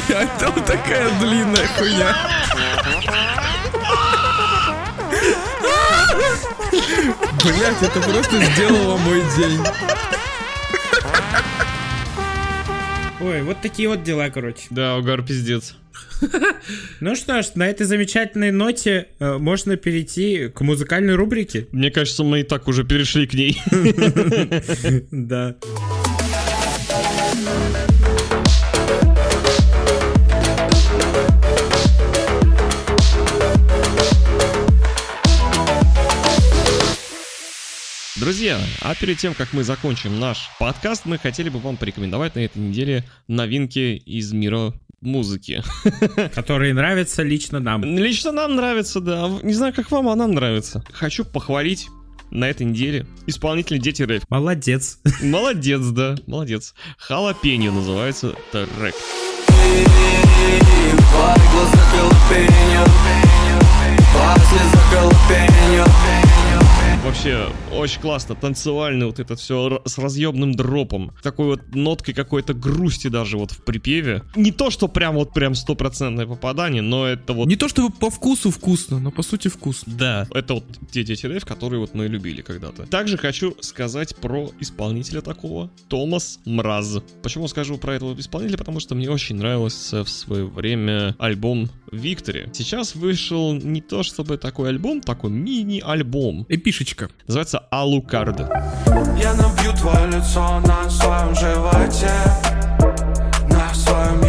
Блядь, там такая длинная хуйня. Блять, это просто сделало мой день. Ой, вот такие вот дела, короче. Да, угар пиздец. [LAUGHS] Ну что ж, на этой замечательной ноте э, можно перейти к музыкальной рубрике. Мне кажется, мы и так уже перешли к ней. [LAUGHS] Да. Друзья, а перед тем, как мы закончим наш подкаст, мы хотели бы вам порекомендовать на этой неделе новинки из мира музыки. [LAUGHS] Которые нравятся лично нам. Лично нам нравится, да. Не знаю, как вам, а нам нравится. Хочу похвалить на этой неделе исполнителя Дети Рэп. Молодец. [LAUGHS] Молодец, да, молодец. Халапеньо называется трек. Вообще, очень классно, танцевально вот это все с разъемным дропом. Такой вот ноткой какой-то грусти даже вот в припеве. Не то, что прям вот прям стопроцентное попадание, но это вот Не то чтобы по вкусу вкусно, но по сути вкусно. да, это вот те дети рэп, которые вот мы любили когда-то. Также хочу сказать про исполнителя такого, Томас Мраз. Почему скажу про этого исполнителя? Потому что мне очень нравился в свое время альбом Victory. Сейчас вышел не то чтобы такой альбом, такой мини-альбом. Эпишечка. Называется Алукард. Я набью твое лицо на своем животе На своем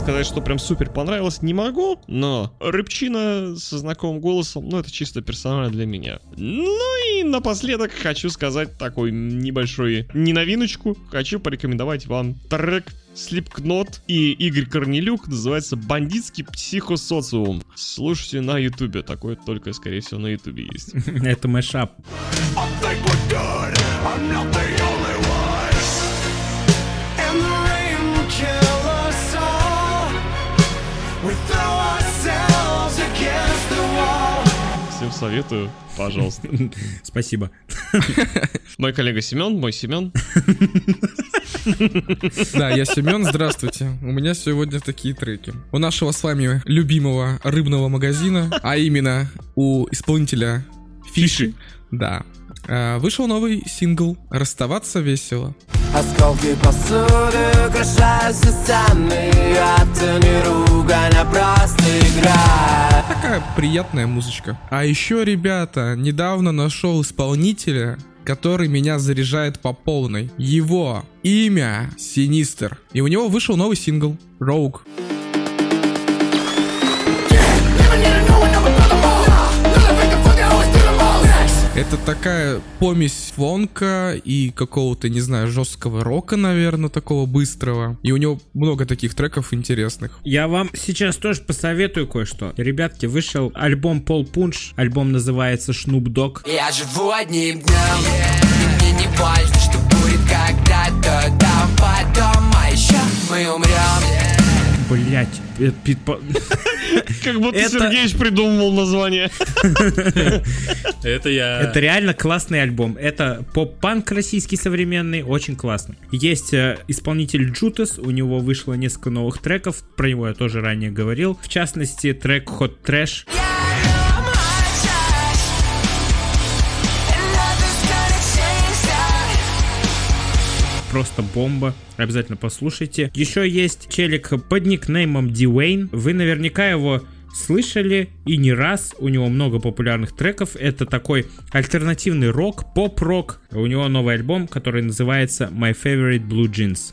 Сказать, что прям супер понравилось, не могу, но рыбчина со знакомым голосом, ну это чисто персонально для меня. Ну и напоследок хочу сказать такой небольшой неновиночку. Хочу порекомендовать вам трек Слепкнот и Игорь Корнелюк называется «Бандитский психосоциум». Слушайте на ютубе, такое только, скорее всего, на ютубе есть. [LAUGHS] Это мэшап. And Всем советую, пожалуйста. [LAUGHS] Спасибо. Мой коллега Семен, мой Семен. Да, я Семен, здравствуйте. У меня сегодня такие треки. У нашего с вами любимого рыбного магазина, а именно у исполнителя Фиши, да, э, вышел новый сингл «Расставаться весело». Осколки посуды украшают все стены Это не ругань, а просто игра Такая приятная музычка. А еще, ребята, недавно нашел исполнителя, который меня заряжает по полной. Его имя Синистер. И у него вышел новый сингл Rogue. Это такая помесь фонка и какого-то, не знаю, жесткого рока, наверное, такого быстрого. И у него много таких треков интересных. Я вам сейчас тоже посоветую кое-что. Ребятки, вышел альбом Пол Пунш. Альбом называется Шнуп Дог. Я живу одним днем И мне не важно, что будет когда-то там потом А еще мы умрем Блять, это пит- [LAUGHS] Как будто Это- Сергеевич придумывал название. [LAUGHS] Это я... Это реально классный альбом. Это поп-панк российский современный, очень классно. Есть э, исполнитель Джутас, у него вышло несколько новых треков, про него я тоже ранее говорил. В частности, трек Hot Trash. Просто бомба. Обязательно послушайте. Еще есть челик под никнеймом Дивейн. Вы наверняка его слышали и не раз. У него много популярных треков. Это такой альтернативный рок, поп-рок. У него новый альбом, который называется My Favorite Blue Jeans.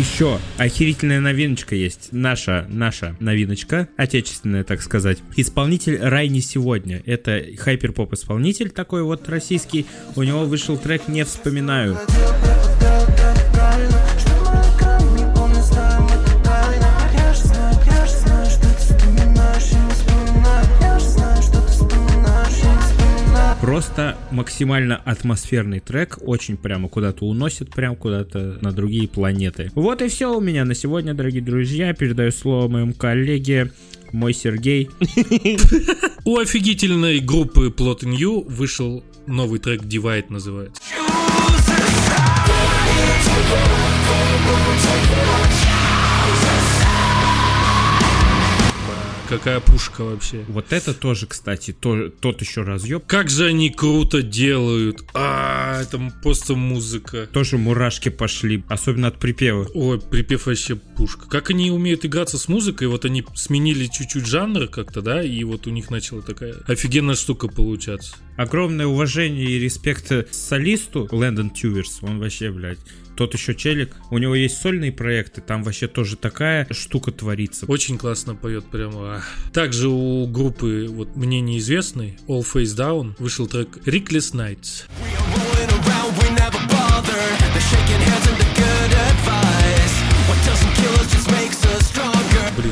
Еще охерительная новиночка есть. Наша, наша новиночка, отечественная, так сказать. Исполнитель Рай не сегодня. Это хайпер-поп исполнитель такой вот российский. У него вышел трек «Не вспоминаю». Просто максимально атмосферный трек, очень прямо куда-то уносит, прям куда-то на другие планеты. Вот и все у меня на сегодня, дорогие друзья. Передаю слово моему коллеге, мой Сергей. У офигительной группы Plot New вышел новый трек Divide называется. Какая пушка вообще. Вот это тоже, кстати, то- тот еще разъеб. Как же они круто делают. А, это просто музыка. Тоже мурашки пошли, особенно от припева. Ой, припев вообще пушка. Как они умеют играться с музыкой, вот они сменили чуть-чуть жанр как-то, да, и вот у них начала такая офигенная штука получаться. Огромное уважение и респект солисту Лэндон Тюверс. Он вообще, блядь, тот еще челик. У него есть сольные проекты, там вообще тоже такая штука творится. Очень классно поет прямо. Также у группы, вот мне неизвестной, All Face Down, вышел трек Reckless Nights. Rolling around,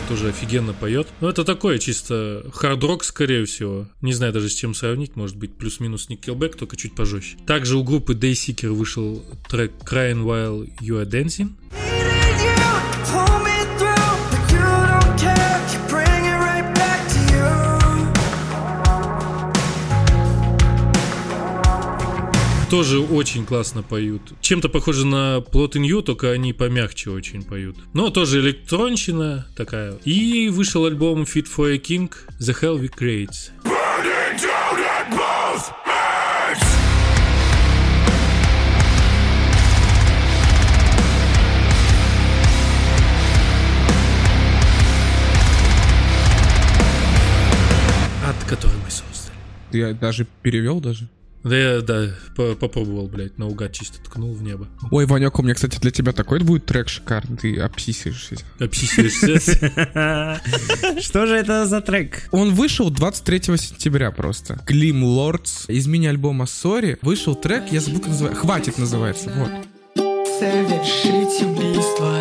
тоже офигенно поет. Ну, это такое чисто хард-рок, скорее всего. Не знаю даже с чем сравнить, может быть, плюс-минус Nickelback, только чуть пожестче. Также у группы Dayseeker вышел трек Crying While You Are Dancing. Тоже очень классно поют. Чем-то похоже на Plot in You, только они помягче очень поют. Но тоже электронщина такая. И вышел альбом Fit for a King The Hell We Creates. От которой мы создали. Ты даже перевел даже? Да я, да, по- попробовал, блядь, наугад чисто ткнул в небо. Ой, Ванек, у меня, кстати, для тебя такой будет трек шикарный. Ты обсисишься. Обсисиваешься. [LAUGHS] Что же это за трек? Он вышел 23 сентября просто. Глим Лордс. Из мини-альбома Сори вышел трек, я забыл, как называется. Хватит называется, вот. Совершить убийство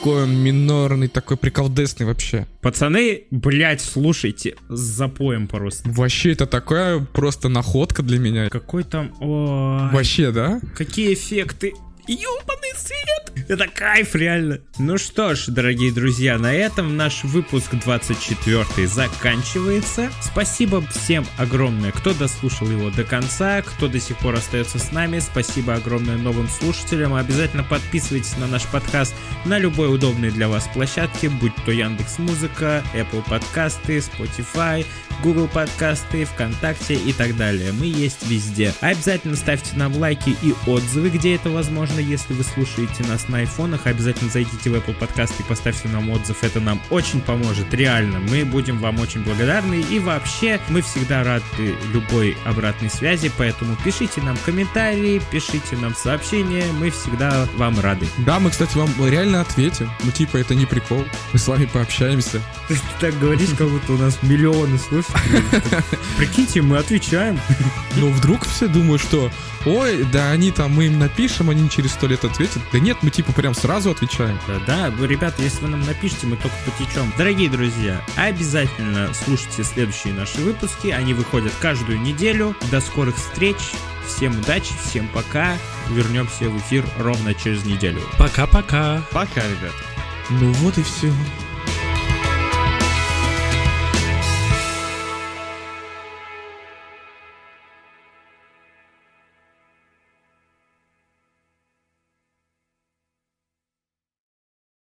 Такой он минорный, такой приколдесный вообще. Пацаны, блять, слушайте, с запоем просто. Вообще, это такая просто находка для меня. Какой там... О, Вообще, да? какие эффекты. Ёбаный свет! Это кайф, реально. Ну что ж, дорогие друзья, на этом наш выпуск 24 заканчивается. Спасибо всем огромное, кто дослушал его до конца, кто до сих пор остается с нами. Спасибо огромное новым слушателям. Обязательно подписывайтесь на наш подкаст на любой удобной для вас площадке, будь то Яндекс Музыка, Apple подкасты, Spotify, Google подкасты, ВКонтакте и так далее. Мы есть везде. Обязательно ставьте нам лайки и отзывы, где это возможно, если вы слушаете нас на айфонах. Обязательно зайдите в Apple подкасты и поставьте нам отзыв. Это нам очень поможет, реально. Мы будем вам очень благодарны. И вообще, мы всегда рады любой обратной связи, поэтому пишите нам комментарии, пишите нам сообщения. Мы всегда вам рады. Да, мы, кстати, вам реально ответим. Ну, типа, это не прикол. Мы с вами пообщаемся. Ты так говоришь, как будто у нас миллионы слушателей. Прикиньте, мы отвечаем. Но вдруг все думают, что ой, да они там, мы им напишем, они через сто лет ответят. Да нет, мы типа прям сразу отвечаем. Да, да, вы, ребята, если вы нам напишите, мы только потечем. Дорогие друзья, обязательно слушайте следующие наши выпуски. Они выходят каждую неделю. До скорых встреч. Всем удачи, всем пока. Вернемся в эфир ровно через неделю. Пока-пока. Пока, ребята. Ну вот и все.